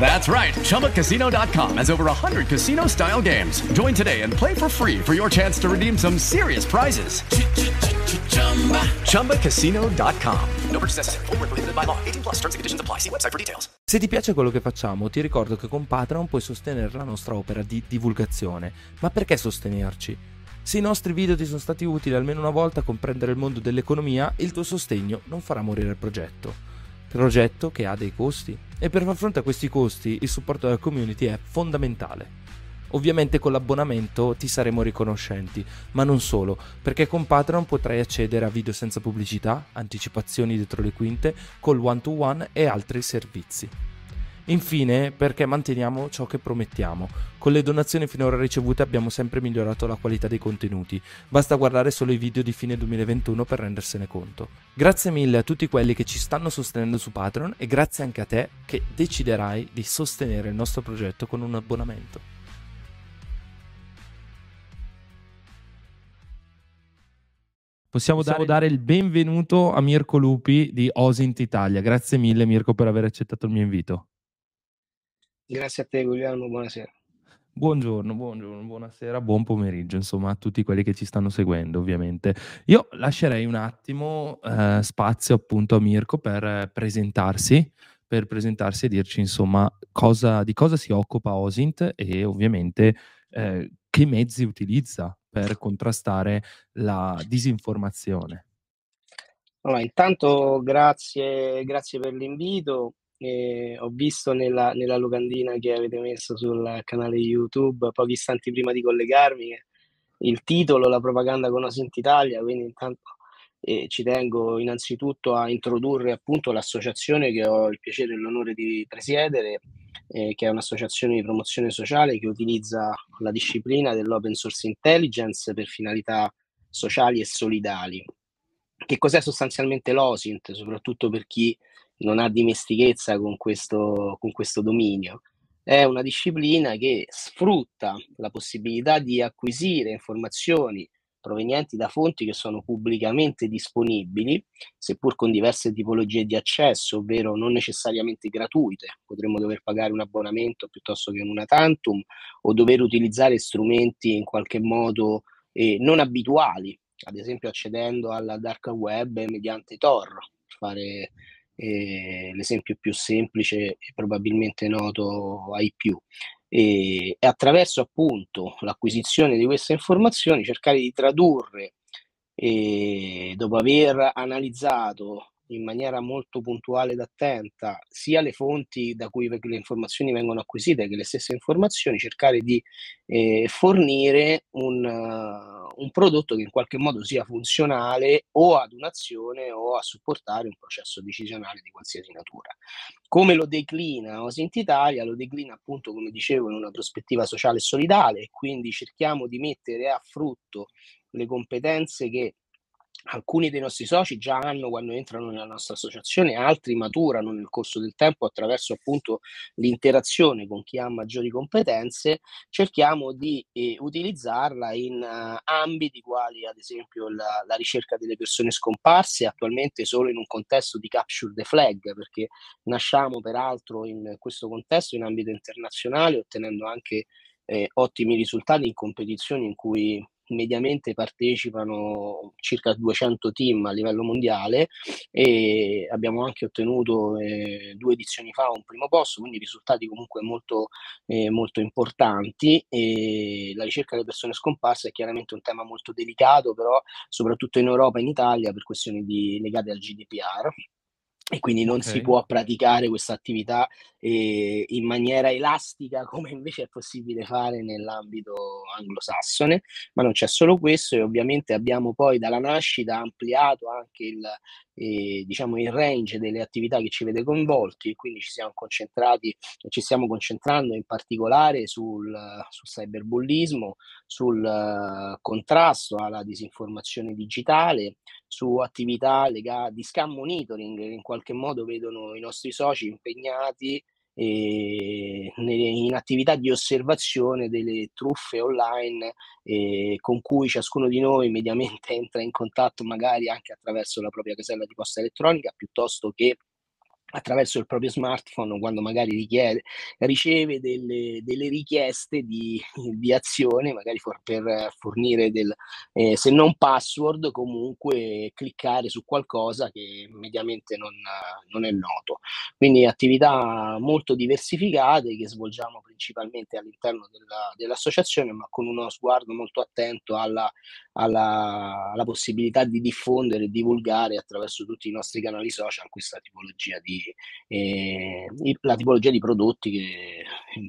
That's right. ChumbaCasino.com has over 100 casino style games. Join today and play for free for your chance to redeem some serious prizes. ChumbaCasino.com. No by law. 18 plus terms and conditions apply. See website for details. Se ti piace quello che facciamo, ti ricordo che con Patreon puoi sostenere la nostra opera di divulgazione. Ma perché sostenerci? Se i nostri video ti sono stati utili almeno una volta a comprendere il mondo dell'economia, il tuo sostegno non farà morire il progetto progetto che ha dei costi e per far fronte a questi costi il supporto della community è fondamentale. Ovviamente con l'abbonamento ti saremo riconoscenti, ma non solo, perché con Patreon potrai accedere a video senza pubblicità, anticipazioni dietro le quinte, col one-to-one e altri servizi. Infine, perché manteniamo ciò che promettiamo. Con le donazioni finora ricevute abbiamo sempre migliorato la qualità dei contenuti. Basta guardare solo i video di fine 2021 per rendersene conto. Grazie mille a tutti quelli che ci stanno sostenendo su Patreon e grazie anche a te che deciderai di sostenere il nostro progetto con un abbonamento. Possiamo, Possiamo dare... dare il benvenuto a Mirko Lupi di Osint Italia. Grazie mille Mirko per aver accettato il mio invito. Grazie a te Guglielmo, buonasera. Buongiorno, buongiorno, buonasera, buon pomeriggio, insomma, a tutti quelli che ci stanno seguendo, ovviamente. Io lascerei un attimo eh, spazio appunto a Mirko per presentarsi, per presentarsi e dirci, insomma, cosa, di cosa si occupa Osint e ovviamente eh, che mezzi utilizza per contrastare la disinformazione. Allora, intanto grazie, grazie per l'invito. Eh, ho visto nella, nella, locandina che avete messo sul canale YouTube pochi istanti prima di collegarmi il titolo, la propaganda con Osint Italia, quindi intanto eh, ci tengo innanzitutto a introdurre appunto l'associazione che ho il piacere e l'onore di presiedere, eh, che è un'associazione di promozione sociale che utilizza la disciplina dell'open source intelligence per finalità sociali e solidali. Che cos'è sostanzialmente l'OSINT, soprattutto per chi non ha dimestichezza con questo, con questo dominio. È una disciplina che sfrutta la possibilità di acquisire informazioni provenienti da fonti che sono pubblicamente disponibili, seppur con diverse tipologie di accesso, ovvero non necessariamente gratuite. Potremmo dover pagare un abbonamento piuttosto che una tantum o dover utilizzare strumenti in qualche modo eh, non abituali, ad esempio accedendo alla dark web mediante Tor, per fare eh, l'esempio più semplice e probabilmente noto ai più. E, e attraverso appunto l'acquisizione di queste informazioni cercare di tradurre, e, dopo aver analizzato in maniera molto puntuale ed attenta sia le fonti da cui le informazioni vengono acquisite che le stesse informazioni, cercare di eh, fornire un, uh, un, prodotto che in qualche modo sia funzionale o ad un'azione o a supportare un processo decisionale di qualsiasi natura. Come lo declina Osint Italia? Lo declina appunto, come dicevo, in una prospettiva sociale e solidale e quindi cerchiamo di mettere a frutto le competenze che alcuni dei nostri soci già hanno quando entrano nella nostra associazione, altri maturano nel corso del tempo attraverso appunto l'interazione con chi ha maggiori competenze, cerchiamo di eh, utilizzarla in uh, ambiti quali ad esempio la, la, ricerca delle persone scomparse, attualmente solo in un contesto di capture the flag, perché nasciamo peraltro in questo contesto in ambito internazionale ottenendo anche eh, ottimi risultati in competizioni in cui mediamente partecipano circa 200 team a livello mondiale e abbiamo anche ottenuto eh, due edizioni fa un primo posto, quindi risultati comunque molto, eh, molto importanti. E la ricerca delle persone scomparse è chiaramente un tema molto delicato, però soprattutto in Europa e in Italia per questioni di, legate al GDPR e quindi non si può praticare questa attività eh, in maniera elastica come invece è possibile fare nell'ambito anglosassone, ma non c'è solo questo e ovviamente abbiamo poi dalla nascita ampliato anche il, eh, diciamo il range delle attività che ci vede coinvolti e quindi ci siamo concentrati e ci stiamo concentrando in particolare sul, sul cyberbullismo, sul uh, contrasto alla disinformazione digitale, su attività legate di scam monitoring che in qualche modo vedono i nostri soci impegnati eh, in attività di osservazione delle truffe online eh, con cui ciascuno di noi mediamente entra in contatto magari anche attraverso la propria casella di posta elettronica piuttosto che attraverso il proprio smartphone quando magari richiede, riceve delle, delle richieste di, di, azione, magari for, per fornire del, eh, se non password, comunque cliccare su qualcosa che mediamente non, non, è noto. Quindi attività molto diversificate che svolgiamo principalmente all'interno della, dell'associazione, ma con uno sguardo molto attento alla, alla, alla possibilità di diffondere e divulgare attraverso tutti i nostri canali social questa tipologia di eh, la tipologia di prodotti che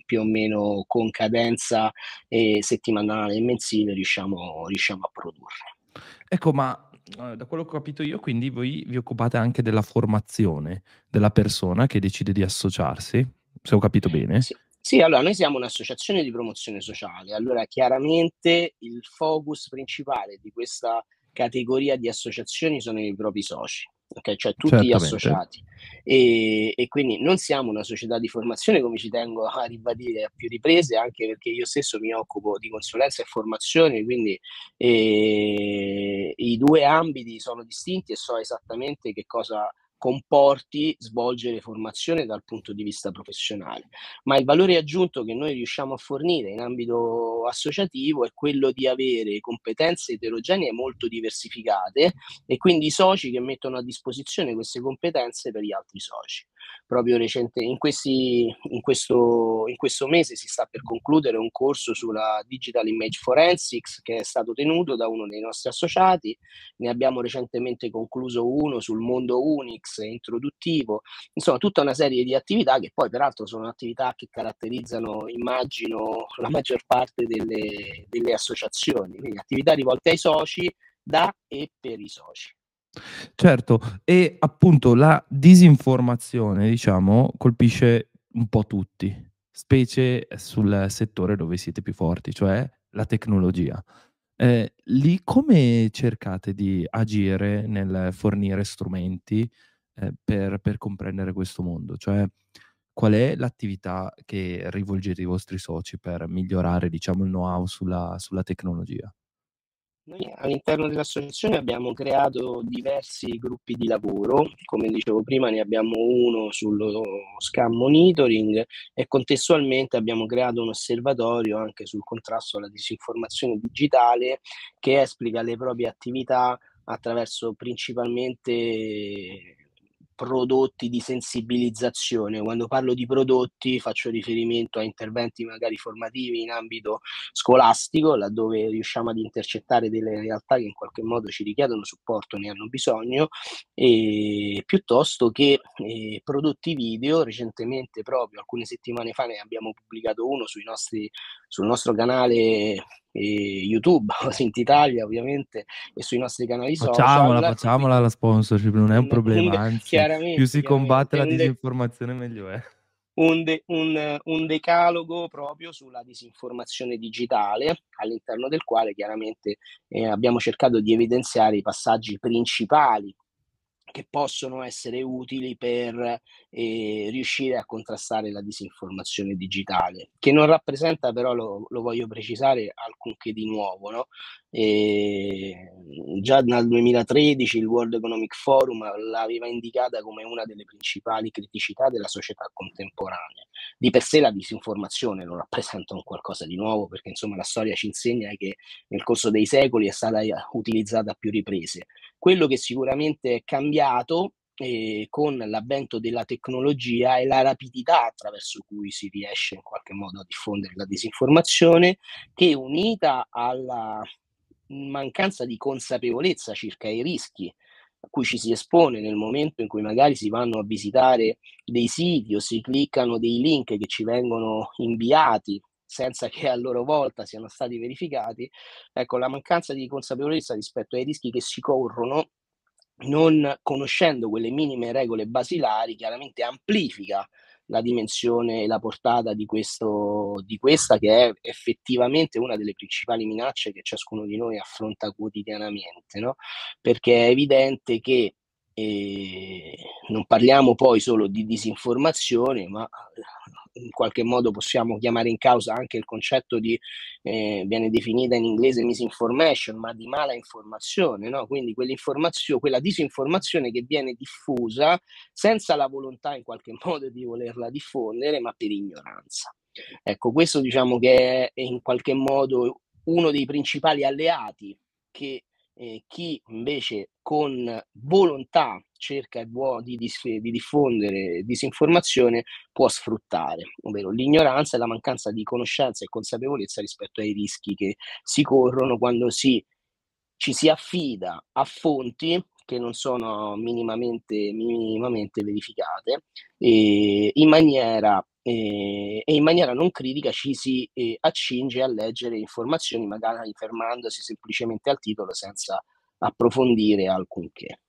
più o meno con cadenza eh, settimanale e mensile riusciamo, riusciamo a produrre. Ecco, ma eh, da quello che ho capito io, quindi voi vi occupate anche della formazione della persona che decide di associarsi, se ho capito bene? Sì. Sì, allora noi siamo un'associazione di promozione sociale, allora chiaramente il focus principale di questa categoria di associazioni sono i propri soci okay? cioè tutti Certamente. gli associati. E, e, quindi non siamo una società di formazione, come ci tengo a ribadire a più riprese, anche perché io stesso mi occupo di consulenza e formazione, quindi eh, i due ambiti sono distinti e so esattamente che cosa comporti svolgere formazione dal punto di vista professionale, ma il valore aggiunto che noi riusciamo a fornire in ambito associativo è quello di avere competenze eterogenee molto diversificate e quindi i soci che mettono a disposizione queste competenze per gli altri soci. Proprio recente, in, questi, in, questo, in questo mese si sta per concludere un corso sulla Digital Image Forensics che è stato tenuto da uno dei nostri associati, ne abbiamo recentemente concluso uno sul mondo Unix introduttivo, insomma tutta una serie di attività che poi peraltro sono attività che caratterizzano, immagino, la maggior parte delle, delle associazioni, quindi attività rivolte ai soci da e per i soci. Certo, e appunto la disinformazione, diciamo, colpisce un po' tutti, specie sul settore dove siete più forti, cioè la tecnologia. Eh, lì come cercate di agire nel fornire strumenti eh, per, per comprendere questo mondo? Cioè, qual è l'attività che rivolgete ai vostri soci per migliorare, diciamo, il know-how sulla, sulla tecnologia? Noi all'interno dell'associazione abbiamo creato diversi gruppi di lavoro, come dicevo prima ne abbiamo uno sullo scam monitoring e contestualmente abbiamo creato un osservatorio anche sul contrasto alla disinformazione digitale che esplica le proprie attività attraverso principalmente prodotti di sensibilizzazione. Quando parlo di prodotti faccio riferimento a interventi magari formativi in ambito scolastico, laddove riusciamo ad intercettare delle realtà che in qualche modo ci richiedono supporto, ne hanno bisogno, e, piuttosto che eh, prodotti video. Recentemente, proprio alcune settimane fa, ne abbiamo pubblicato uno nostri, sul nostro canale YouTube, Sint Italia ovviamente e sui nostri canali facciamola, social. Facciamola la sponsorship, non è un problema, anzi più si combatte la disinformazione meglio è. Un, de, un, un, decalogo proprio sulla disinformazione digitale, all'interno del quale chiaramente eh, abbiamo cercato di evidenziare i passaggi principali che possono essere utili per eh, riuscire a contrastare la disinformazione digitale, che non rappresenta però, lo, lo voglio precisare, alcunché di nuovo. No? E già nel 2013 il World Economic Forum l'aveva indicata come una delle principali criticità della società contemporanea. Di per sé la disinformazione non rappresenta un qualcosa di nuovo perché insomma la storia ci insegna che nel corso dei secoli è stata utilizzata a più riprese. Quello che sicuramente è cambiato eh, con l'avvento della tecnologia è la rapidità attraverso cui si riesce in qualche modo a diffondere la disinformazione che unita alla mancanza di consapevolezza circa i rischi a cui ci si espone nel momento in cui magari si vanno a visitare dei siti o si cliccano dei link che ci vengono inviati senza che a loro volta siano stati verificati, ecco, la mancanza di consapevolezza rispetto ai rischi che si corrono, non conoscendo quelle minime regole basilari, chiaramente amplifica la dimensione e la portata di, questo, di questa che è effettivamente una delle principali minacce che ciascuno di noi affronta quotidianamente, no? perché è evidente che eh, non parliamo poi solo di disinformazione, ma in qualche modo possiamo chiamare in causa anche il concetto di, eh, viene definita in inglese misinformation, ma di mala informazione, no? quindi quella disinformazione che viene diffusa senza la volontà in qualche modo di volerla diffondere, ma per ignoranza. Ecco, questo diciamo che è in qualche modo uno dei principali alleati che eh, chi invece con volontà cerca di, di, diffondere disinformazione può sfruttare, ovvero l'ignoranza e la mancanza di conoscenza e consapevolezza rispetto ai rischi che si corrono quando si, ci si affida a fonti che non sono minimamente, minimamente verificate e in maniera e, e in maniera non critica ci si eh, accinge a leggere informazioni magari fermandosi semplicemente al titolo senza approfondire alcunché.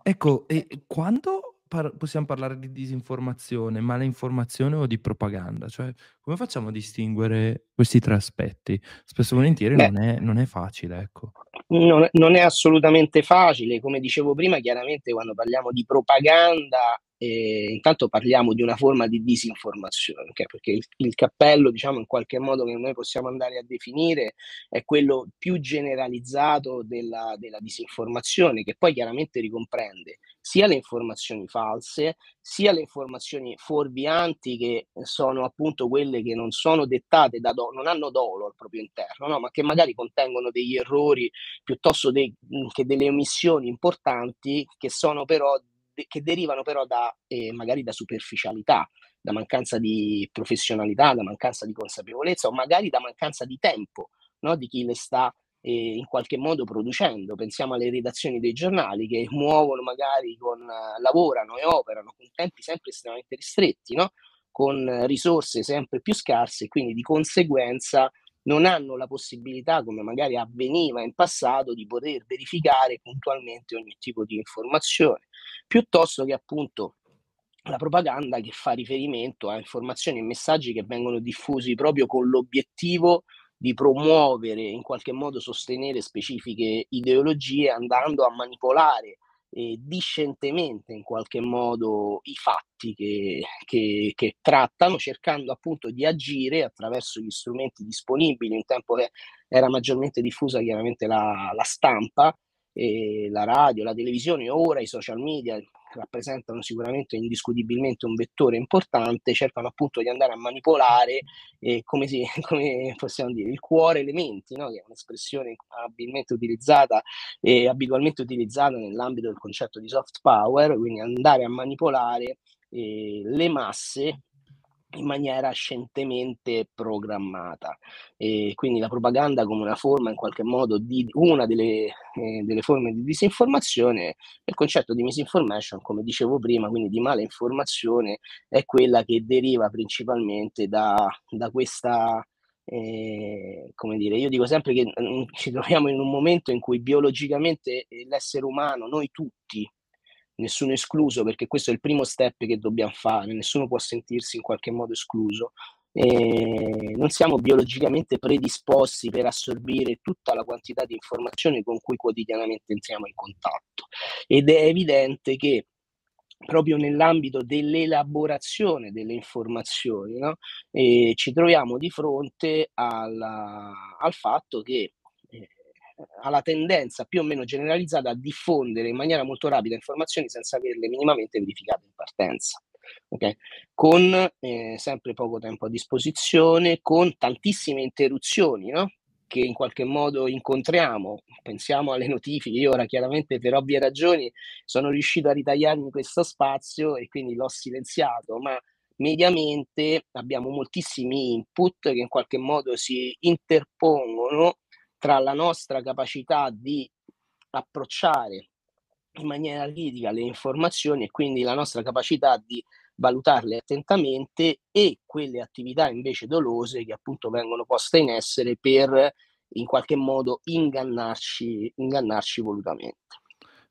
Ecco, e quando par- possiamo parlare di disinformazione, malinformazione o di propaganda? Cioè, come facciamo a distinguere questi tre aspetti? Spesso e volentieri non è, non è facile, ecco. Non, non, è assolutamente facile, come dicevo prima, chiaramente quando parliamo di propaganda eh, intanto parliamo di una forma di disinformazione, okay? perché il, il, cappello, diciamo, in qualche modo che noi possiamo andare a definire è quello più generalizzato della, della disinformazione, che poi chiaramente ricomprende sia le informazioni false, sia le informazioni fuorvianti, che sono appunto quelle che non sono dettate da do- non hanno dolo al proprio interno, no? ma che magari contengono degli errori piuttosto de- che delle omissioni importanti, che sono però che derivano però da, eh, magari da superficialità, da mancanza di professionalità, da mancanza di consapevolezza o magari da mancanza di tempo no? di chi le sta eh, in qualche modo producendo. Pensiamo alle redazioni dei giornali che muovono magari con, uh, lavorano e operano con tempi sempre estremamente ristretti, no? con risorse sempre più scarse e quindi di conseguenza non hanno la possibilità, come magari avveniva in passato, di poter verificare puntualmente ogni tipo di informazione, piuttosto che appunto la propaganda che fa riferimento a informazioni e messaggi che vengono diffusi proprio con l'obiettivo di promuovere, in qualche modo sostenere specifiche ideologie, andando a manipolare eh, discentemente in qualche modo i fatti che, che, che, trattano, cercando appunto di agire attraverso gli strumenti disponibili, un tempo che era maggiormente diffusa chiaramente la, la stampa, eh, la radio, la televisione, ora i social media, rappresentano sicuramente indiscutibilmente un vettore importante, cercano appunto di andare a manipolare, eh, come, si, come possiamo dire, il cuore elementi, no? che è un'espressione abilmente utilizzata e abitualmente utilizzata nell'ambito del concetto di soft power, quindi andare a manipolare eh, le masse in maniera scientemente programmata. E quindi la propaganda come una forma, in qualche modo, di una delle, eh, delle forme di disinformazione, il concetto di misinformation, come dicevo prima, quindi di mala informazione, è quella che deriva principalmente da, da questa eh, come dire, io dico sempre che mh, ci troviamo in un momento in cui biologicamente eh, l'essere umano, noi tutti, nessuno escluso, perché questo è il primo step che dobbiamo fare, nessuno può sentirsi in qualche modo escluso. E non siamo biologicamente predisposti per assorbire tutta la quantità di informazioni con cui quotidianamente entriamo in contatto ed è evidente che proprio nell'ambito dell'elaborazione delle informazioni no? ci troviamo di fronte alla, al fatto che ha la tendenza più o meno generalizzata a diffondere in maniera molto rapida informazioni senza averle minimamente verificate in partenza. Okay? Con eh, sempre poco tempo a disposizione, con tantissime interruzioni no? che in qualche modo incontriamo. Pensiamo alle notifiche. Io ora chiaramente per ovvie ragioni sono riuscito a ritagliarmi questo spazio e quindi l'ho silenziato, ma mediamente abbiamo moltissimi input che in qualche modo si interpongono tra la nostra capacità di approcciare in maniera critica le informazioni e quindi la nostra capacità di valutarle attentamente e quelle attività invece dolose che appunto vengono poste in essere per in qualche modo ingannarci, ingannarci volutamente.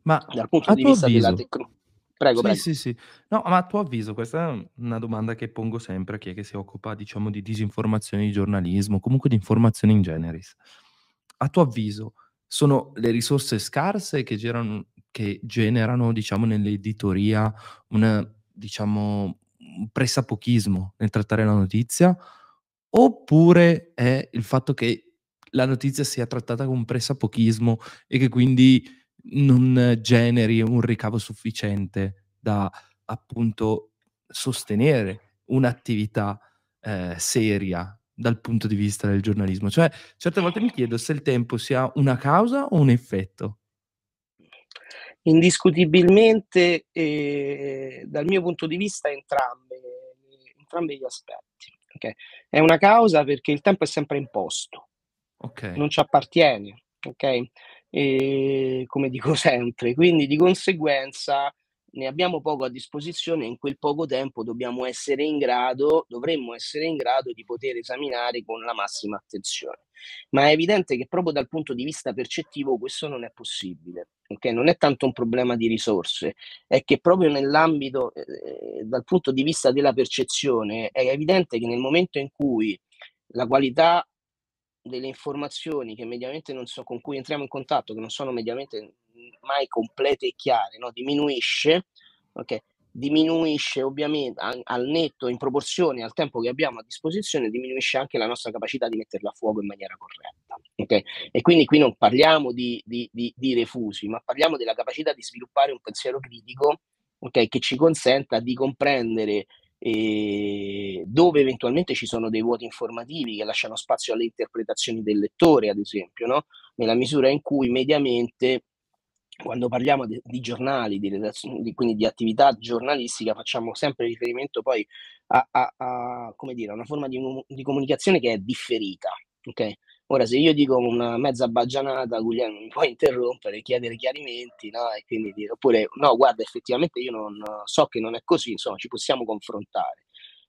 Ma dal punto di vista avviso, della tecnologia. Prego, sì, prego. Sì, sì, No, ma a tuo avviso, questa è una domanda che pongo sempre a chi è che si occupa, diciamo, di disinformazione di giornalismo, comunque di informazione in generis. A tuo avviso, sono le risorse scarse che generano, che generano diciamo, nell'editoria una, diciamo, un pressapochismo nel trattare la notizia? Oppure è il fatto che la notizia sia trattata con pressapochismo e che quindi non generi un ricavo sufficiente da appunto sostenere un'attività eh, seria dal punto di vista del giornalismo. Cioè, certe volte mi chiedo se il tempo sia una causa o un effetto. Indiscutibilmente, eh, dal mio punto di vista, entrambe, entrambi gli aspetti. Okay? È una causa perché il tempo è sempre imposto, okay. non ci appartiene. Okay? e, come dico sempre, quindi di conseguenza ne abbiamo poco a disposizione e in quel poco tempo dobbiamo essere in grado, dovremmo essere in grado di poter esaminare con la massima attenzione. Ma è evidente che proprio dal punto di vista percettivo questo non è possibile. Okay? Non è tanto un problema di risorse, è che proprio nell'ambito, eh, dal punto di vista della percezione, è evidente che nel momento in cui la qualità delle informazioni che mediamente non so, con cui entriamo in contatto, che non sono mediamente mai complete e chiare, no? diminuisce, okay? diminuisce ovviamente al netto in proporzione al tempo che abbiamo a disposizione, diminuisce anche la nostra capacità di metterla a fuoco in maniera corretta. Okay? E quindi qui non parliamo di, di, di, di, refusi, ma parliamo della capacità di sviluppare un pensiero critico okay, che ci consenta di comprendere e dove eventualmente ci sono dei vuoti informativi che lasciano spazio alle interpretazioni del lettore, ad esempio, no? nella misura in cui mediamente quando parliamo di, di giornali, di, di, quindi di attività giornalistica, facciamo sempre riferimento poi a, a, a, dire, una forma di, di, comunicazione che è differita. Okay? Ora, se io dico una mezza baggianata, Guglielmo mi può interrompere, chiedere chiarimenti, no? E quindi dire, oppure no, guarda, effettivamente io non so che non è così, insomma, ci possiamo confrontare.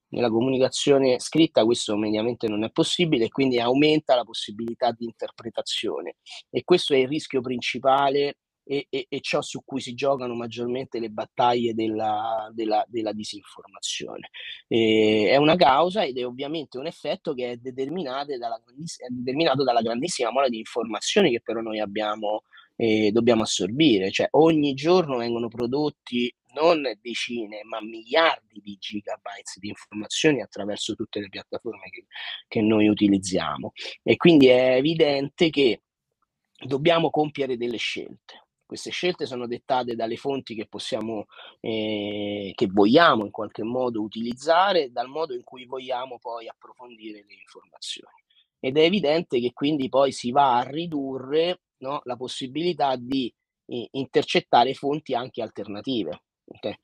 Nella comunicazione scritta questo mediamente non è possibile e quindi aumenta la possibilità di interpretazione. E questo è il rischio principale e, e, e, ciò su cui si giocano maggiormente le battaglie della, della, della disinformazione. E è una causa ed è ovviamente un effetto che è, dalla è determinato dalla grandissima mole di informazioni che però noi abbiamo e dobbiamo assorbire, cioè ogni giorno vengono prodotti non decine ma miliardi di gigabytes di informazioni attraverso tutte le piattaforme che, che noi utilizziamo. E quindi è evidente che dobbiamo compiere delle scelte queste scelte sono dettate dalle fonti che possiamo, eh, che vogliamo in qualche modo utilizzare, dal modo in cui vogliamo poi approfondire le informazioni. Ed è evidente che quindi poi si va a ridurre no, la possibilità di eh, intercettare fonti anche alternative. Okay?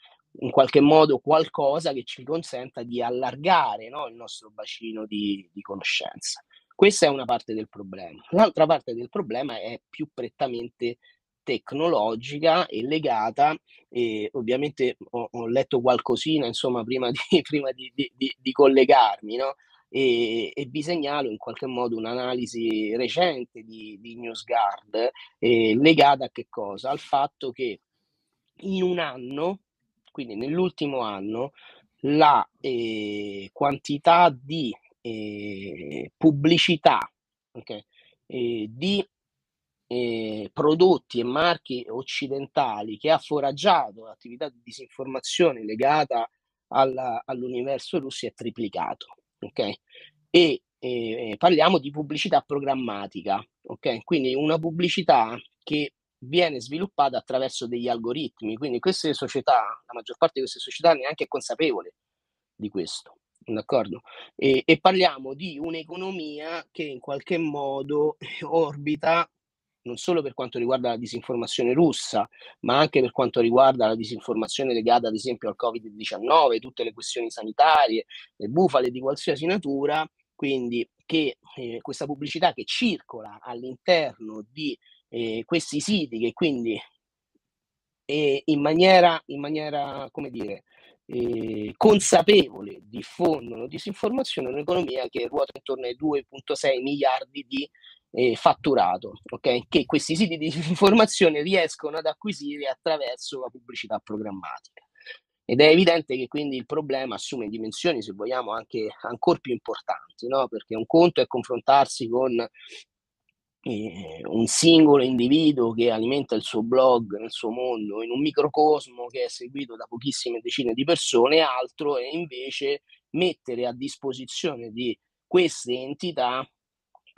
In qualche modo qualcosa che ci consenta di allargare no, il nostro bacino di, di conoscenza. Questa è una parte del problema. L'altra parte del problema è più prettamente tecnologica e legata, e ovviamente ho, ho letto qualcosina insomma prima di, prima di, di, di collegarmi, no? E, e, vi segnalo in qualche modo un'analisi recente di, di NewsGuard eh, legata a che cosa? Al fatto che in un anno, quindi nell'ultimo anno, la eh, quantità di eh, pubblicità okay, di eh, prodotti e marchi occidentali che ha foraggiato l'attività di disinformazione legata alla, all'universo russo è triplicato. Okay? E eh, parliamo di pubblicità programmatica, okay? quindi una pubblicità che viene sviluppata attraverso degli algoritmi, quindi queste società, la maggior parte di queste società neanche è consapevole di questo. D'accordo? E, e parliamo di un'economia che in qualche modo orbita non solo per quanto riguarda la disinformazione russa, ma anche per quanto riguarda la disinformazione legata ad esempio al Covid-19, tutte le questioni sanitarie, le bufale di qualsiasi natura, quindi che eh, questa pubblicità che circola all'interno di eh, questi siti che quindi e in maniera, in maniera come dire, eh, consapevole diffondono disinformazione in un'economia che ruota intorno ai 2,6 miliardi di eh, fatturato, okay? che questi siti di disinformazione riescono ad acquisire attraverso la pubblicità programmatica. Ed è evidente che quindi il problema assume dimensioni, se vogliamo, anche ancora più importanti, no? perché un conto è confrontarsi con eh, un singolo individuo che alimenta il suo blog nel suo mondo in un microcosmo che è seguito da pochissime decine di persone, altro è invece mettere a disposizione di queste entità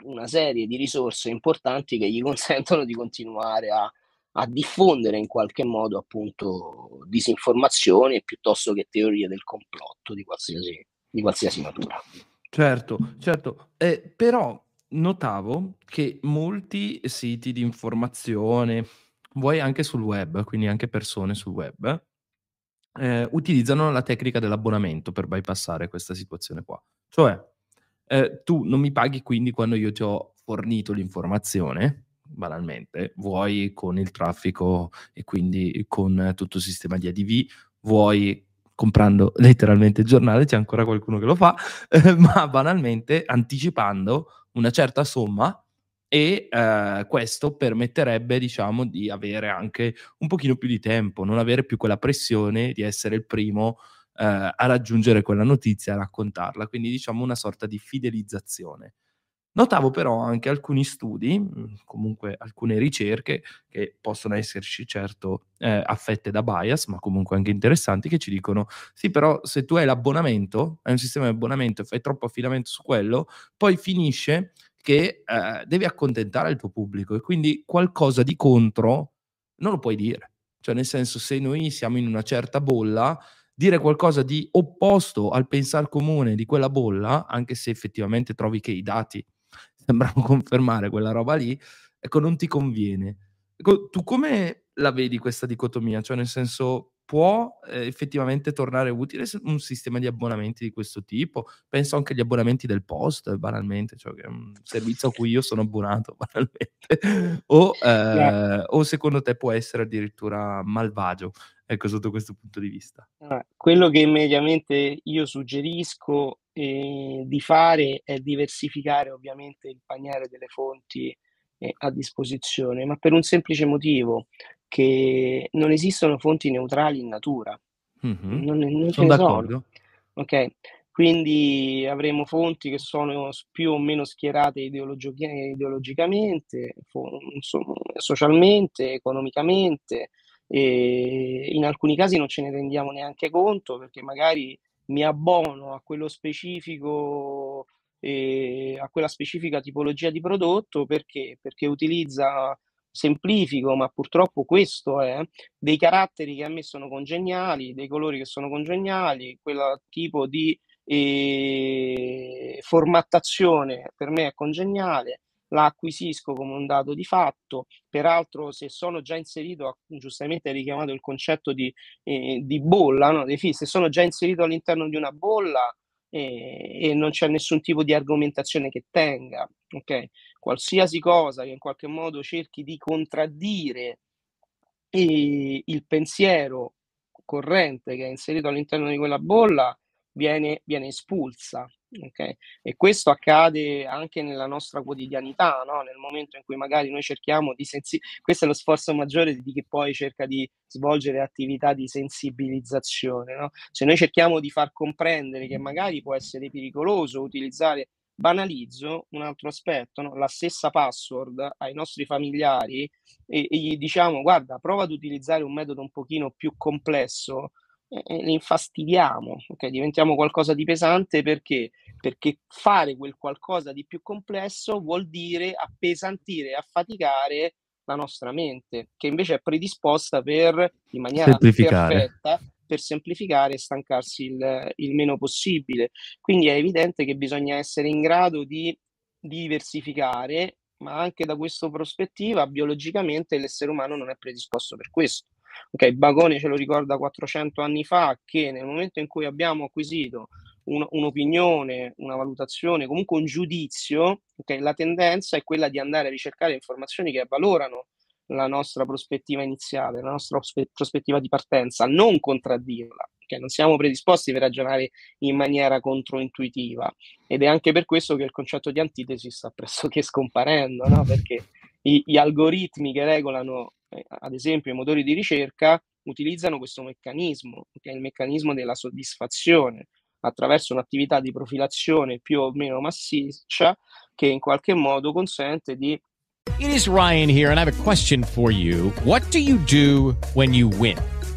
una serie di risorse importanti che gli consentono di continuare a a diffondere in qualche modo appunto disinformazioni piuttosto che teorie del complotto di qualsiasi, di qualsiasi natura. Certo, certo, eh, però notavo che molti siti di informazione, vuoi anche sul web, quindi anche persone sul web, eh, utilizzano la tecnica dell'abbonamento per bypassare questa situazione qua. Cioè, eh, tu non mi paghi quindi quando io ti ho fornito l'informazione, banalmente, vuoi con il traffico e quindi con tutto il sistema di ADV, vuoi comprando letteralmente il giornale, c'è ancora qualcuno che lo fa, eh, ma banalmente anticipando una certa somma e eh, questo permetterebbe, diciamo, di avere anche un pochino più di tempo, non avere più quella pressione di essere il primo eh, a raggiungere quella notizia, a raccontarla, quindi diciamo una sorta di fidelizzazione. Notavo però anche alcuni studi, mhmm, comunque alcune ricerche, che possono esserci certo eh, affette da bias, ma comunque anche interessanti, che ci dicono: sì, però se tu hai l'abbonamento, hai un sistema di abbonamento e fai troppo affidamento su quello, poi finisce che eh, devi accontentare il tuo pubblico e quindi qualcosa di contro non lo puoi dire. Cioè, nel senso, se noi siamo in una certa bolla, dire qualcosa di opposto al pensar comune di quella bolla, anche se effettivamente trovi che i dati sembrano confermare quella roba lì, ecco, non ti conviene. Ecco, tu come la vedi questa dicotomia? Cioè, nel senso, può eh, effettivamente tornare utile un sistema di abbonamenti di questo tipo? Penso anche agli abbonamenti del post, banalmente, cioè che è un servizio a cui io sono abbonato, banalmente. o, eh, o secondo te può essere addirittura malvagio? Ecco, sotto questo punto di vista. Ah, quello che immediatamente io suggerisco eh, di fare è diversificare ovviamente il paniere delle fonti eh, a disposizione, ma per un semplice motivo, che non esistono fonti neutrali in natura. Mm-hmm. Non, non sono d'accordo. Sono. Ok, quindi avremo fonti che sono più o meno schierate ideologicamente, socialmente, economicamente, e in alcuni casi non ce ne rendiamo neanche conto perché magari mi abbono a quello specifico eh, a quella specifica tipologia di prodotto perché, perché utilizza semplifico, ma purtroppo questo è dei caratteri che a me sono congeniali, dei colori che sono congeniali, quel tipo di eh, formattazione per me è congeniale la acquisisco come un dato di fatto, peraltro se sono già inserito, giustamente hai richiamato il concetto di, eh, di bolla, no? se sono già inserito all'interno di una bolla eh, e non c'è nessun tipo di argomentazione che tenga, ok? Qualsiasi cosa che in qualche modo cerchi di contraddire eh, il pensiero corrente che è inserito all'interno di quella bolla viene, viene espulsa, Okay? E questo accade anche nella nostra quotidianità, no? nel momento in cui magari noi cerchiamo di sensibilizzare, questo è lo sforzo maggiore di chi poi cerca di svolgere attività di sensibilizzazione. No? Se noi cerchiamo di far comprendere che magari può essere pericoloso utilizzare, banalizzo un altro aspetto, no? la stessa password ai nostri familiari e, e gli diciamo guarda, prova ad utilizzare un metodo un pochino più complesso e li infastidiamo, okay? diventiamo qualcosa di pesante perché? Perché fare quel qualcosa di più complesso vuol dire appesantire affaticare la nostra mente, che invece è predisposta per, in maniera perfetta, per semplificare e stancarsi il, il meno possibile. Quindi è evidente che bisogna essere in grado di diversificare, ma anche da questa prospettiva, biologicamente l'essere umano non è predisposto per questo. Ok, Bagone ce lo ricorda 400 anni fa che nel momento in cui abbiamo acquisito un, un'opinione, una valutazione, comunque un giudizio, okay, la tendenza è quella di andare a ricercare informazioni che avvalorano la nostra prospettiva iniziale, la nostra prospettiva di partenza, non contraddirla, che non siamo predisposti per ragionare in maniera controintuitiva ed è anche per questo che il concetto di antitesi sta pressoché scomparendo, no? perché gli algoritmi che regolano, eh, ad esempio, i motori di ricerca utilizzano questo meccanismo, che è il meccanismo della soddisfazione, attraverso un'attività di profilazione più o meno massiccia che in qualche modo consente di It is Ryan here and I have a question for you. What do you do when you win?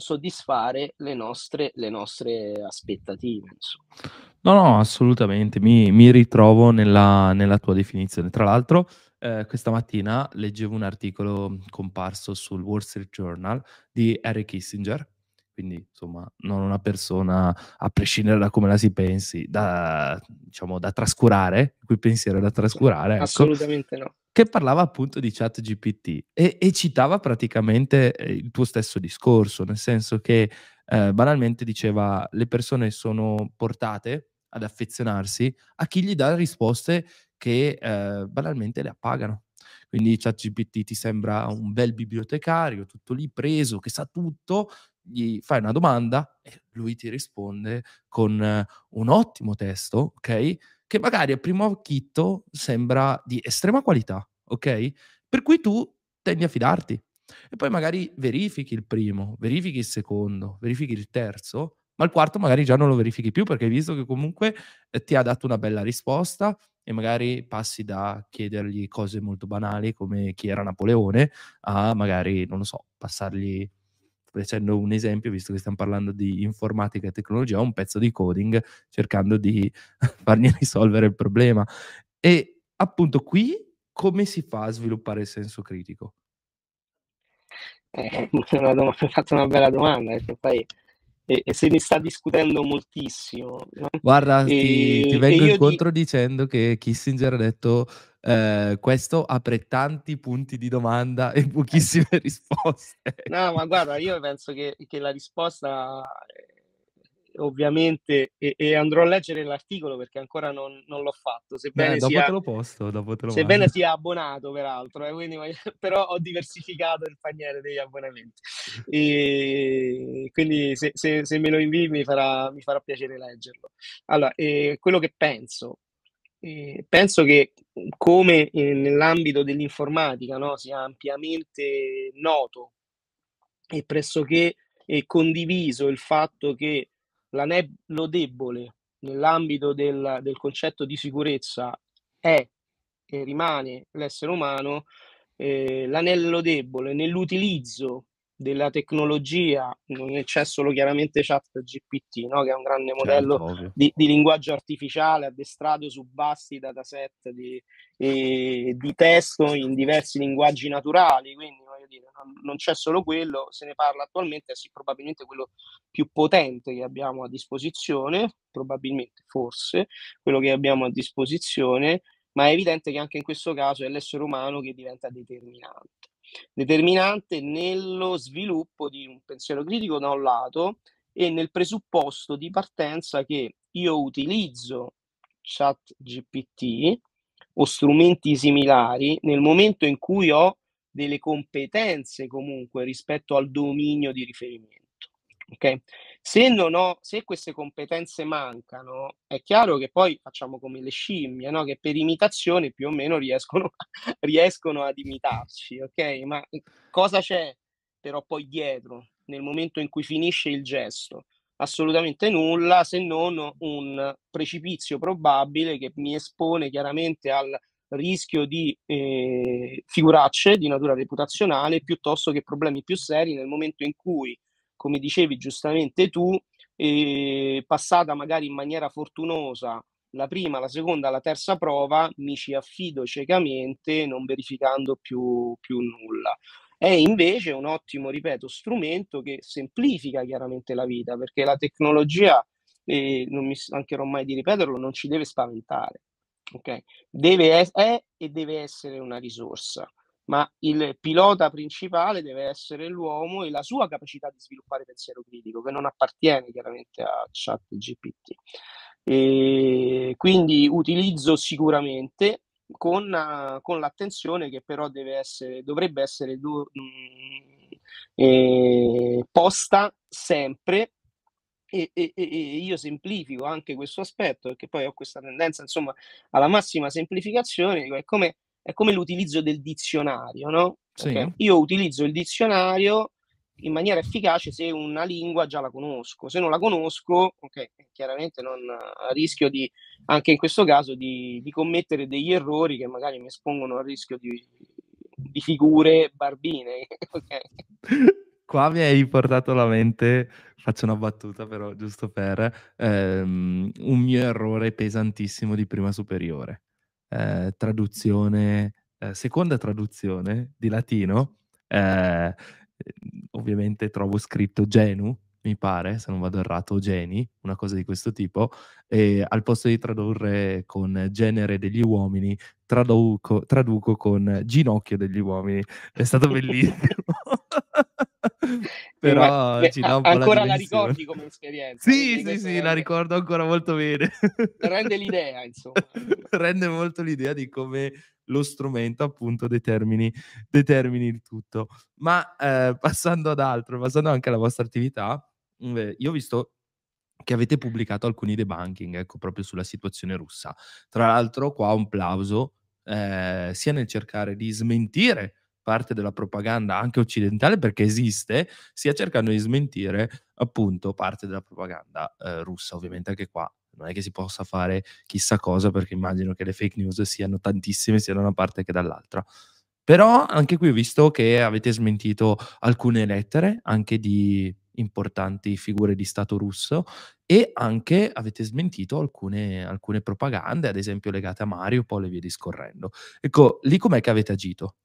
Soddisfare le nostre, le nostre aspettative. Insomma. No, no, assolutamente, mi, mi ritrovo nella, nella tua definizione. Tra l'altro, eh, questa mattina leggevo un articolo comparso sul Wall Street Journal di Harry Kissinger, quindi insomma non una persona, a prescindere da come la si pensi, da, diciamo, da trascurare, il cui pensiero è da trascurare, ecco, Assolutamente no. Che parlava appunto di chat GPT e, e citava praticamente eh, il tuo stesso discorso, nel senso che eh, banalmente diceva le persone sono portate ad affezionarsi a chi gli dà risposte che eh, banalmente le appagano. Quindi ChatGPT ti sembra un bel bibliotecario, tutto lì preso, che sa tutto, gli fai una domanda e lui ti risponde con uh, un ottimo testo, ok? Che magari a primo occhio sembra di estrema qualità, ok? Per cui tu tendi a fidarti. E poi magari verifichi il primo, verifichi il secondo, verifichi il terzo, ma il quarto magari già non lo verifichi più perché hai visto che comunque eh, ti ha dato una bella risposta e magari passi da chiedergli cose molto banali come chi era Napoleone a magari, non lo so, passargli facendo un esempio, visto che stiamo parlando di informatica e tecnologia, un pezzo di coding cercando di fargli risolvere il problema. E appunto qui come si fa a sviluppare il senso critico? Eh, una dom- hai fatto una bella domanda, perché poi e, e, se ne sta discutendo moltissimo. No? Guarda, ti, ti, vengo incontro di... dicendo che Kissinger ha detto eh, questo apre tanti punti di domanda e pochissime risposte. No, ma guarda, io penso che, che la risposta ovviamente, e, e, andrò a leggere l'articolo perché ancora non, non l'ho fatto. Sebbene, Beh, dopo sia, te lo posto, dopo te lo sebbene sia abbonato, peraltro, eh, quindi, però ho diversificato il paniere degli abbonamenti. E quindi, se, se, se me lo invii, mi farà, mi farà piacere leggerlo. Allora, eh, quello che penso. Eh, penso che come nell'ambito dell'informatica no, sia ampiamente noto e pressoché condiviso il fatto che l'anello debole nell'ambito del, del concetto di sicurezza è e rimane l'essere umano, eh, l'anello debole nell'utilizzo della tecnologia, non c'è solo chiaramente chat GPT, no? che è un grande certo, modello certo, di, di, linguaggio artificiale addestrato su vasti dataset di, eh, di testo in diversi linguaggi naturali, quindi dire, non c'è solo quello, se ne parla attualmente, è sì, probabilmente quello più potente che abbiamo a disposizione, probabilmente forse quello che abbiamo a disposizione, ma è evidente che anche in questo caso è l'essere umano che diventa determinante. Determinante nello sviluppo di un pensiero critico da un lato e nel presupposto di partenza che io utilizzo chat GPT o strumenti similari nel momento in cui ho delle competenze comunque rispetto al dominio di riferimento. Okay? Se, non ho, se queste competenze mancano, è chiaro che poi facciamo come le scimmie, no? che per imitazione più o meno riescono, riescono ad imitarci. Okay? Ma cosa c'è però poi dietro nel momento in cui finisce il gesto? Assolutamente nulla se non un precipizio probabile che mi espone chiaramente al rischio di eh, figuracce di natura reputazionale piuttosto che problemi più seri nel momento in cui, come dicevi giustamente tu, eh, passata magari in maniera fortunosa la prima, la seconda, la terza prova, mi ci affido ciecamente non verificando più, più nulla. è invece un ottimo, ripeto, strumento che semplifica chiaramente la vita, perché la tecnologia, eh, non mi stancherò mai di ripeterlo, non ci deve spaventare. Okay? Deve es- è e deve essere una risorsa, ma il pilota principale deve essere l'uomo e la sua capacità di sviluppare pensiero critico, che non appartiene chiaramente a chat GPT. E quindi utilizzo sicuramente con, con l'attenzione che però deve essere, dovrebbe essere do, mh, mm, eh, posta sempre e, e, e, io semplifico anche questo aspetto perché poi ho questa tendenza insomma alla massima semplificazione è come, è come l'utilizzo del dizionario no? Sì. Okay? io utilizzo il dizionario in maniera efficace se una lingua già la conosco. Se non la conosco, ok, chiaramente non rischio di, anche in questo caso, di, di commettere degli errori che magari mi espongono al rischio di, di figure barbine. okay. Qua mi hai portato alla mente, faccio una battuta però, giusto per, ehm, un mio errore pesantissimo di prima superiore. Eh, traduzione, eh, seconda traduzione di latino, eh, ovviamente trovo scritto Genu, mi pare, se non vado errato, Geni, una cosa di questo tipo, e al posto di tradurre con genere degli uomini, traduco, traduco con ginocchio degli uomini. È stato bellissimo. Però Beh, ancora la, la ricordi come esperienza? Sì, sì, sì, la ricordo ancora molto bene. Rende l'idea, insomma. Rende molto l'idea di come lo strumento appunto determini, determini il tutto. Ma eh, passando ad altro, passando anche alla vostra attività, eh, io ho visto che avete pubblicato alcuni debunking, ecco, proprio sulla situazione russa. Tra l'altro qua un plauso eh, sia nel cercare di smentire parte della propaganda anche occidentale perché esiste, sia cercando di smentire appunto parte della propaganda eh, russa. Ovviamente anche qua non è che si possa fare chissà cosa perché immagino che le fake news siano tantissime sia da una parte che dall'altra. Però anche qui ho visto che avete smentito alcune lettere anche di importanti figure di Stato russo e anche avete smentito alcune, alcune propagande, ad esempio legate a Mariupol e via discorrendo. Ecco, lì com'è che avete agito?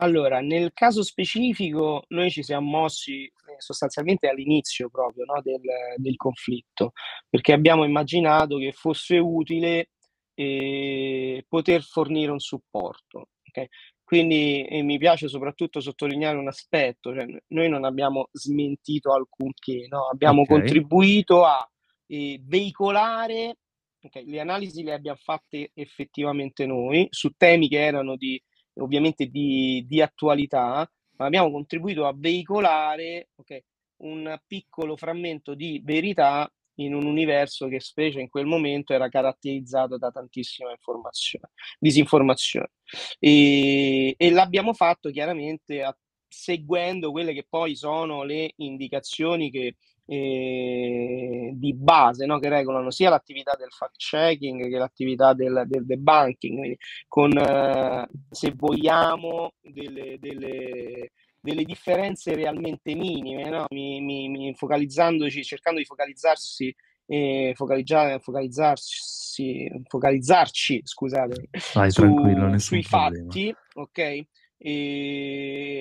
Allora, nel caso specifico noi ci siamo mossi eh, sostanzialmente all'inizio proprio no, del, del conflitto, perché abbiamo immaginato che fosse utile eh, poter fornire un supporto. Okay? Quindi mi piace soprattutto sottolineare un aspetto, cioè, noi non abbiamo smentito alcunché, no? abbiamo Okay. contribuito a eh, veicolare, okay, le analisi le abbiamo fatte effettivamente noi su temi che erano di ovviamente di, di attualità, ma abbiamo contribuito a veicolare okay, un piccolo frammento di verità in un universo che specie in quel momento era caratterizzato da tantissima informazione, disinformazione. E, e l'abbiamo fatto chiaramente a, seguendo quelle che poi sono le indicazioni che eh, di base no? che regolano sia l'attività del fact checking che l'attività del, del debunking, quindi con eh, se vogliamo delle, delle, delle differenze realmente minime, no? mi, mi, mi focalizzandoci, cercando di focalizzarsi eh, focalizzare, focalizzarsi, focalizzarci scusate, Vai su, sui fatti, ok? E,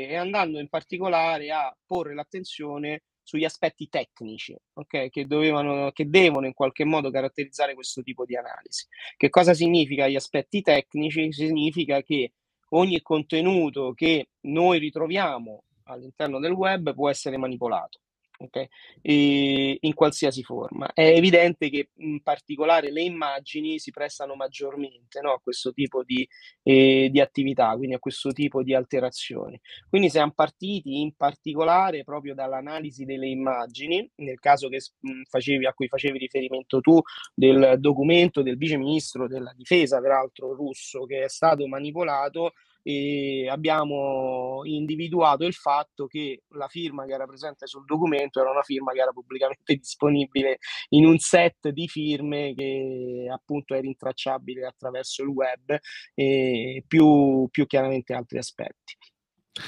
e andando in particolare a porre l'attenzione sugli aspetti tecnici, ok? Che dovevano, che devono in qualche modo caratterizzare questo tipo di analisi. Che cosa significa gli aspetti tecnici? Significa che ogni contenuto che noi ritroviamo all'interno del web può essere manipolato. Okay? In qualsiasi forma. È evidente che in particolare le immagini si prestano maggiormente no? a questo tipo di, eh, di attività, quindi a questo tipo di alterazioni. Quindi siamo partiti in particolare proprio dall'analisi delle immagini, nel caso che mh, facevi, a cui facevi riferimento tu, del documento del vice ministro della difesa, peraltro russo, che è stato manipolato e abbiamo individuato il fatto che la firma che era presente sul documento era una firma che era pubblicamente disponibile in un set di firme che appunto è rintracciabile attraverso il web e più, più chiaramente altri aspetti.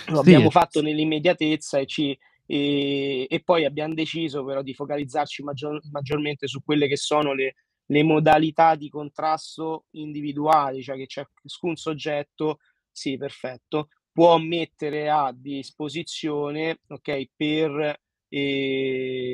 Lo Sì, abbiamo fatto nell'immediatezza e, ci, e, e poi abbiamo deciso però di focalizzarci maggior- maggiormente su quelle che sono le, le modalità di contrasto individuali, cioè che ciascun soggetto sì, perfetto, può mettere a disposizione okay, per eh,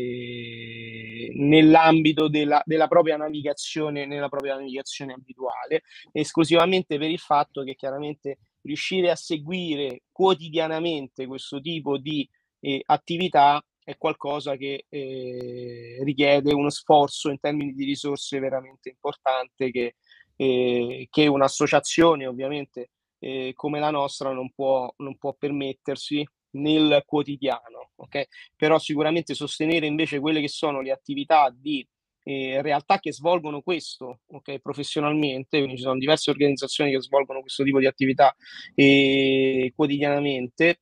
nell'ambito della, della, propria navigazione, nella propria navigazione abituale, esclusivamente per il fatto che chiaramente riuscire a seguire quotidianamente questo tipo di eh, attività è qualcosa che eh, richiede uno sforzo in termini di risorse veramente importante che, eh, che un'associazione ovviamente eh, come la nostra non può, non può permettersi nel quotidiano. Okay? Però sicuramente sostenere invece quelle che sono le attività di eh, realtà che svolgono questo okay, professionalmente, quindi ci sono diverse organizzazioni che svolgono questo tipo di attività eh, quotidianamente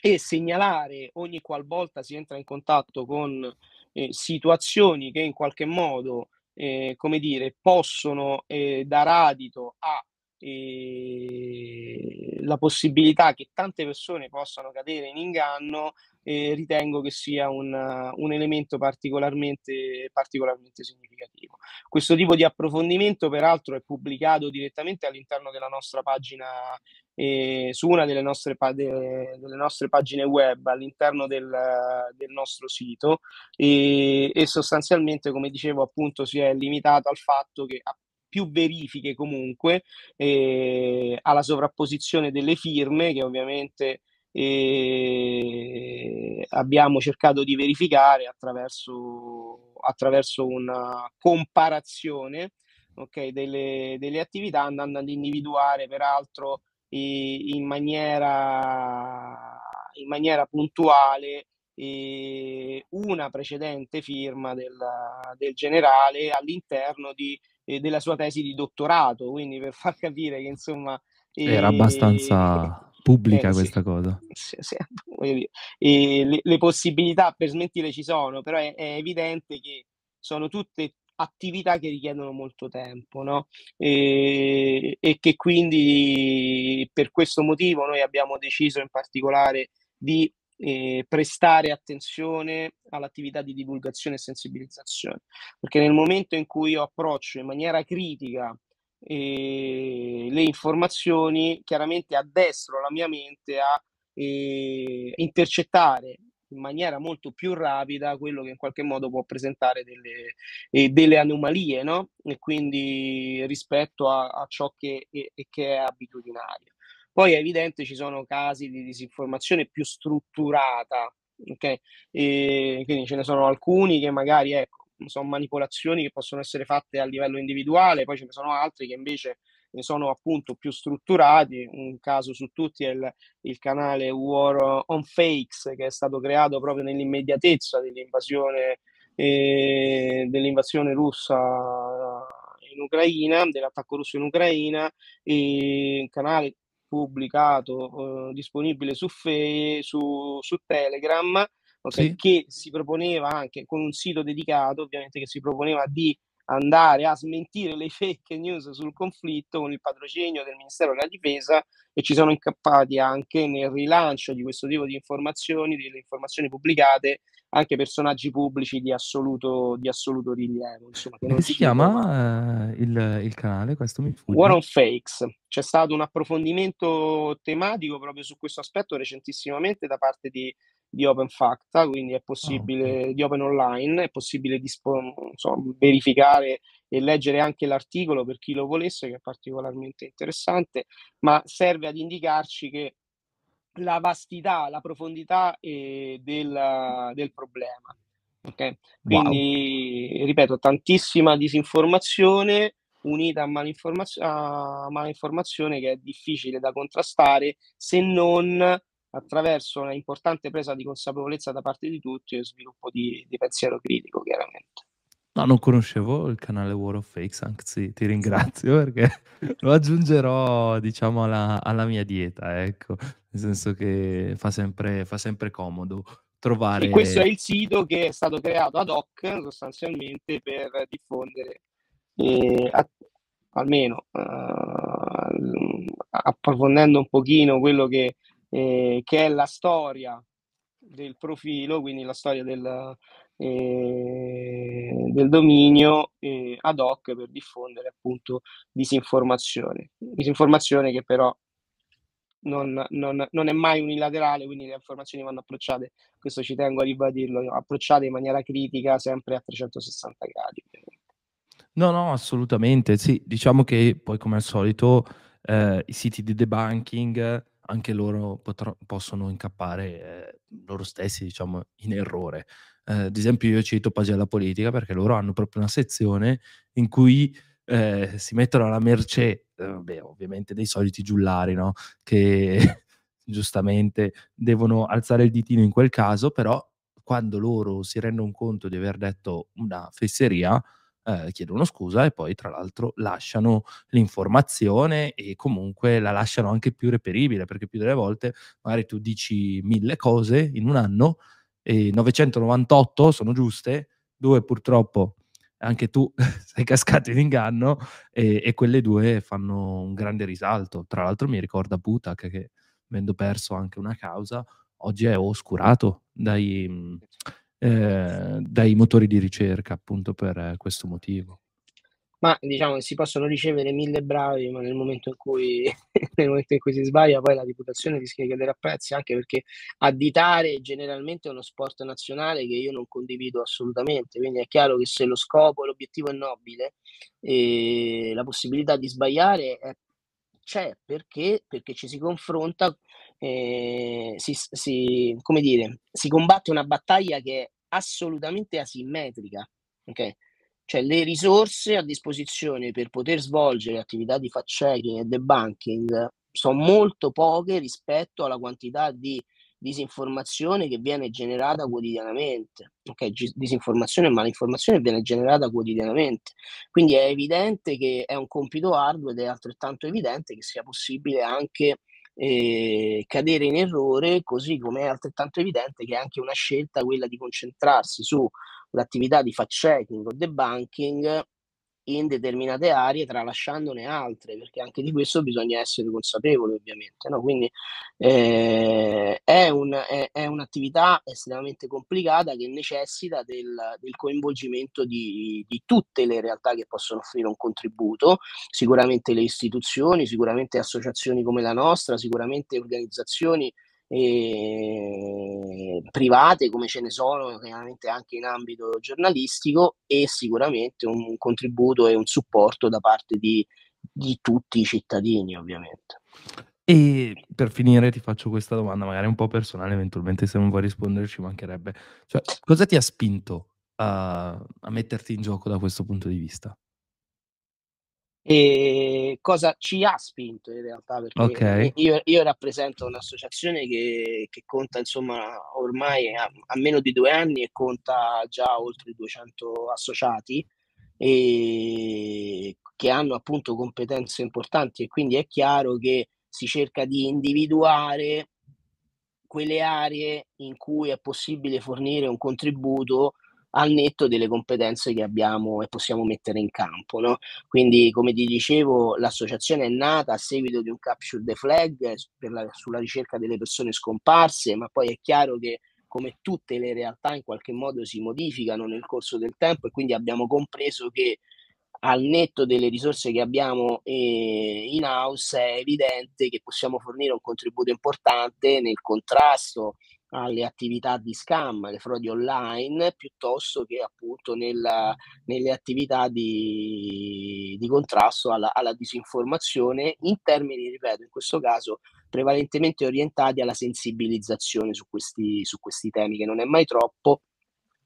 e segnalare ogni qualvolta si entra in contatto con eh, situazioni che in qualche modo, eh, come dire, possono eh, dar adito a eh, la possibilità che tante persone possano cadere in inganno, eh, ritengo che sia un, un elemento particolarmente, particolarmente significativo. Questo tipo di approfondimento, peraltro, è pubblicato direttamente all'interno della nostra pagina, eh, su una delle nostre, de, delle nostre, pagine web, all'interno del, del nostro sito, e, e sostanzialmente, come dicevo, appunto, si è limitato al fatto che più verifiche comunque eh, alla sovrapposizione delle firme che ovviamente eh, abbiamo cercato di verificare attraverso, attraverso una comparazione okay, delle, delle, attività andando ad individuare peraltro eh, in, maniera, in maniera puntuale eh, una precedente firma del, del generale all'interno di eh, della sua tesi di dottorato, quindi per far capire che insomma... Era abbastanza pubblica eh, questa sì, cosa. Sì, sì, le, le, possibilità per smentire ci sono, però è, è, evidente che sono tutte attività che richiedono molto tempo, no? E, e che quindi per questo motivo noi abbiamo deciso in particolare di eh, prestare attenzione all'attività di divulgazione e sensibilizzazione, perché nel momento in cui io approccio in maniera critica eh, le informazioni, chiaramente addestro la mia mente a eh, intercettare in maniera molto più rapida quello che in qualche modo può presentare delle, eh, delle anomalie, no? E quindi rispetto a, a ciò che, è, che è abitudinario. Poi è evidente ci sono casi di disinformazione più strutturata, ok? E quindi ce ne sono alcuni che magari, ecco, sono manipolazioni che possono essere fatte a livello individuale, poi ce ne sono altri che invece sono appunto più strutturati. Un caso su tutti è il, il, canale War on Fakes che è stato creato proprio nell'immediatezza dell'invasione, eh, dell'invasione russa in Ucraina, dell'attacco russo in Ucraina, e un canale pubblicato, eh, disponibile su, Fe, su, su Telegram, okay, sì. che si proponeva anche con un sito dedicato, ovviamente che si proponeva di andare a smentire le fake news sul conflitto con il patrocinio del Ministero della Difesa e ci sono incappati anche nel rilancio di questo tipo di informazioni, delle informazioni pubblicate anche personaggi pubblici di assoluto, di assoluto rilievo. Insomma, Come si chiama uh, il, il, canale? Questo mi fugge. War on Fakes. C'è stato un approfondimento tematico proprio su questo aspetto recentissimamente da parte di, di Open Facta, quindi è possibile, oh, okay. di Open Online, è possibile dispo, insomma, verificare e leggere anche l'articolo per chi lo volesse, che è particolarmente interessante, ma serve ad indicarci che la vastità, la profondità eh, del, del, problema. Okay? Quindi, wow. ripeto, tantissima disinformazione unita a malinformazio- a malinformazione che è difficile da contrastare se non attraverso una importante presa di consapevolezza da parte di tutti e sviluppo di, di pensiero critico, chiaramente. No, non conoscevo il canale War of Fakes, anzi ti ringrazio perché lo aggiungerò, diciamo, alla, alla mia dieta, ecco, nel senso che fa sempre, fa sempre comodo trovare... E questo è il sito che è stato creato ad hoc sostanzialmente per diffondere, eh, a, almeno uh, approfondendo un pochino quello che, eh, che è la storia del profilo, quindi la storia del, eh, del dominio eh, ad hoc per diffondere appunto disinformazione. Disinformazione che però non, non, non, è mai unilaterale, quindi le informazioni vanno approcciate, questo ci tengo a ribadirlo, approcciate in maniera critica, sempre a 360 gradi. No, no, assolutamente, sì, diciamo che poi come al solito eh, i siti di debunking anche loro potrò, possono incappare eh, loro stessi, diciamo, in errore. Eh, ad esempio io cito Pagella Politica perché loro hanno proprio una sezione in cui eh, si mettono alla mercé, eh, vabbè, ovviamente dei soliti giullari, no? Che giustamente devono alzare il ditino in quel caso, però quando loro si rendono conto di aver detto una fesseria, eh, chiedono scusa e poi tra l'altro lasciano l'informazione e comunque la lasciano anche più reperibile, perché più delle volte magari tu dici mille cose in un anno e 998 sono giuste, due purtroppo anche tu sei cascato in inganno e, e, quelle due fanno un grande risalto. Tra l'altro mi ricorda Butak che avendo perso anche una causa, oggi è oscurato dai, mm, eh, dai motori di ricerca appunto per questo motivo. Ma diciamo si possono ricevere mille bravi, ma nel momento in cui, momento in cui si sbaglia, poi la reputazione rischia di cadere a pezzi, anche perché additare generalmente è uno sport nazionale che io non condivido assolutamente. Quindi è chiaro che se lo scopo, l'obiettivo è nobile, e la possibilità di sbagliare è, c'è perché, perché ci si confronta, eh, si, si, come dire, si combatte una battaglia che è assolutamente asimmetrica. Okay? Cioè le risorse a disposizione per poter svolgere attività di fact-checking e debunking sono molto poche rispetto alla quantità di disinformazione che viene generata quotidianamente. Ok, disinformazione e malinformazione viene generata quotidianamente. Quindi è evidente che è un compito arduo ed è altrettanto evidente che sia possibile anche eh, cadere in errore, così come è altrettanto evidente che è anche una scelta quella di concentrarsi su l'attività di fact-checking o debunking in determinate aree tralasciandone altre, perché anche di questo bisogna essere consapevoli ovviamente. No? Quindi eh, è, un, è, è, un'attività estremamente complicata che necessita del, del coinvolgimento di, di, tutte le realtà che possono offrire un contributo, sicuramente le istituzioni, sicuramente associazioni come la nostra, sicuramente organizzazioni eh, private come ce ne sono chiaramente anche in ambito giornalistico e sicuramente un contributo e un supporto da parte di, di tutti i cittadini ovviamente. E per finire ti faccio questa domanda, magari un po' personale, eventualmente se non vuoi rispondere ci mancherebbe. Cioè, cosa ti ha spinto a, a metterti in gioco da questo punto di vista? E cosa ci ha spinto in realtà? Perché okay. io, io, rappresento un'associazione che, che conta insomma ormai a, a, meno di due anni e conta già oltre 200 associati e che hanno appunto competenze importanti e quindi è chiaro che si cerca di individuare quelle aree in cui è possibile fornire un contributo al netto delle competenze che abbiamo e possiamo mettere in campo. No? Quindi, come ti dicevo, l'associazione è nata a seguito di un capture the flag la, sulla ricerca delle persone scomparse, ma poi è chiaro che come tutte le realtà in qualche modo si modificano nel corso del tempo e quindi abbiamo compreso che al netto delle risorse che abbiamo eh, in house è evidente che possiamo fornire un contributo importante nel contrasto alle attività di scam, alle frodi online, piuttosto che appunto nella, nelle attività di, di contrasto alla, alla, disinformazione in termini, ripeto, in questo caso prevalentemente orientati alla sensibilizzazione su questi, su questi temi, che non è mai troppo,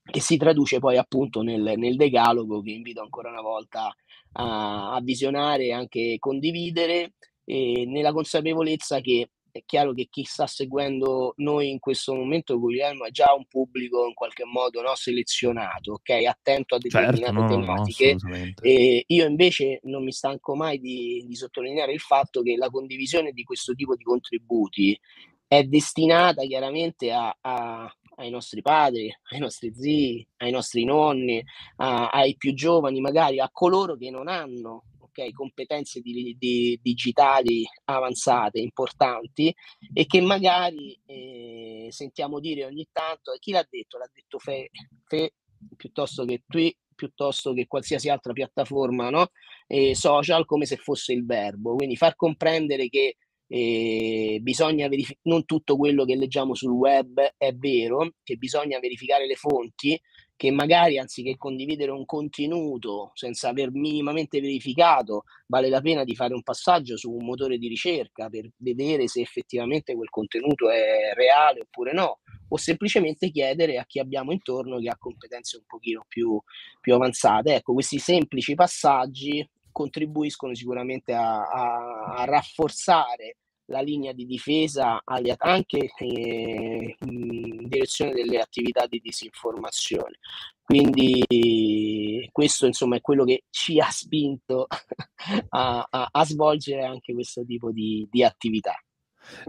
che si traduce poi appunto nel, nel decalogo che invito ancora una volta a, a visionare e anche condividere, e nella consapevolezza che è chiaro che chi sta seguendo noi in questo momento, Guglielmo, è già un pubblico in qualche modo no, selezionato, ok? Attento a determinate certo, no, tematiche. No, e io invece non mi stanco mai di, di sottolineare il fatto che la condivisione di questo tipo di contributi è destinata chiaramente a, a, ai nostri padri, ai nostri zii, ai nostri nonni, a, ai più giovani, magari a coloro che non hanno okay, competenze di, di, digitali avanzate, importanti, e che magari eh, sentiamo dire ogni tanto, chi l'ha detto? L'ha detto Fe, Fe piuttosto che Twi, piuttosto che qualsiasi altra piattaforma no? eh, social, come se fosse il verbo. Quindi far comprendere che e bisogna verificare, non tutto quello che leggiamo sul web è vero, che bisogna verificare le fonti, che magari anziché condividere un contenuto senza aver minimamente verificato, vale la pena di fare un passaggio su un motore di ricerca per vedere se effettivamente quel contenuto è reale oppure no, o semplicemente chiedere a chi abbiamo intorno che ha competenze un pochino più, più avanzate. Ecco, questi semplici passaggi contribuiscono sicuramente a, a, a rafforzare la linea di difesa anche eh, in direzione delle attività di disinformazione. Quindi questo insomma è quello che ci ha spinto a, a, a svolgere anche questo tipo di, di attività.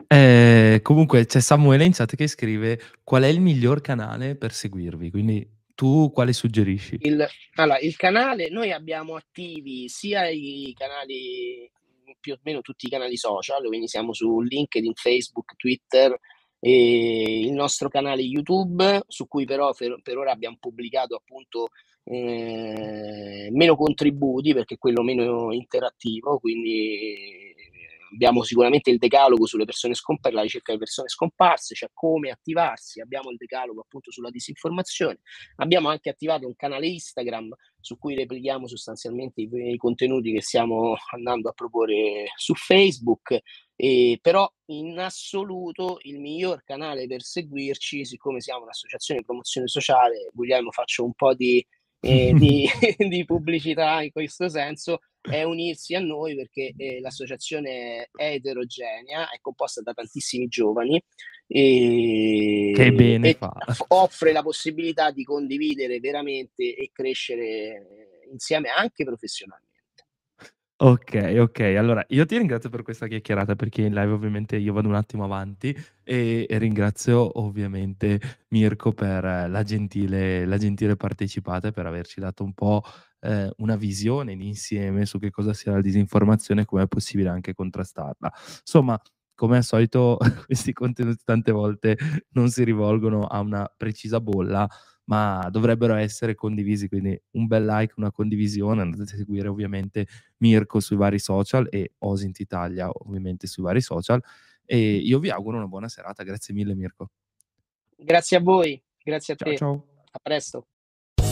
Eh, comunque c'è Samuele in chat che scrive qual è il miglior canale per seguirvi, quindi tu quale suggerisci? Il, allora, il canale, noi abbiamo attivi sia i canali, più o meno tutti i canali social, quindi siamo su LinkedIn, Facebook, Twitter, e il nostro canale YouTube, su cui però per, per ora abbiamo pubblicato appunto eh, meno contributi perché è quello meno interattivo, quindi abbiamo sicuramente il decalogo sulle persone scomparse, la ricerca di persone scomparse, cioè come attivarsi, abbiamo il decalogo appunto sulla disinformazione, abbiamo anche attivato un canale Instagram su cui replichiamo sostanzialmente i, i contenuti che stiamo andando a proporre su Facebook, e, però in assoluto il miglior canale per seguirci, siccome siamo un'associazione di promozione sociale, Guglielmo faccio un po' di, eh, di, di pubblicità in questo senso, è unirsi a noi perché eh, l'associazione è eterogenea, è composta da tantissimi giovani e, che bene e offre la possibilità di condividere veramente e crescere insieme anche professionalmente. Ok, ok. Allora, io ti ringrazio per questa chiacchierata perché in live ovviamente io vado un attimo avanti e, e ringrazio ovviamente Mirko per la gentile, la gentile partecipata e per averci dato un po' eh, una visione insieme su che cosa sia la disinformazione e come è possibile anche contrastarla. Insomma, come al solito questi contenuti tante volte non si rivolgono a una precisa bolla, ma dovrebbero essere condivisi, quindi un bel like, una condivisione, andate a seguire ovviamente Mirko sui vari social e Osint Italia ovviamente sui vari social e io vi auguro una buona serata, grazie mille Mirko. Grazie a voi, grazie a ciao, te. Ciao. A presto.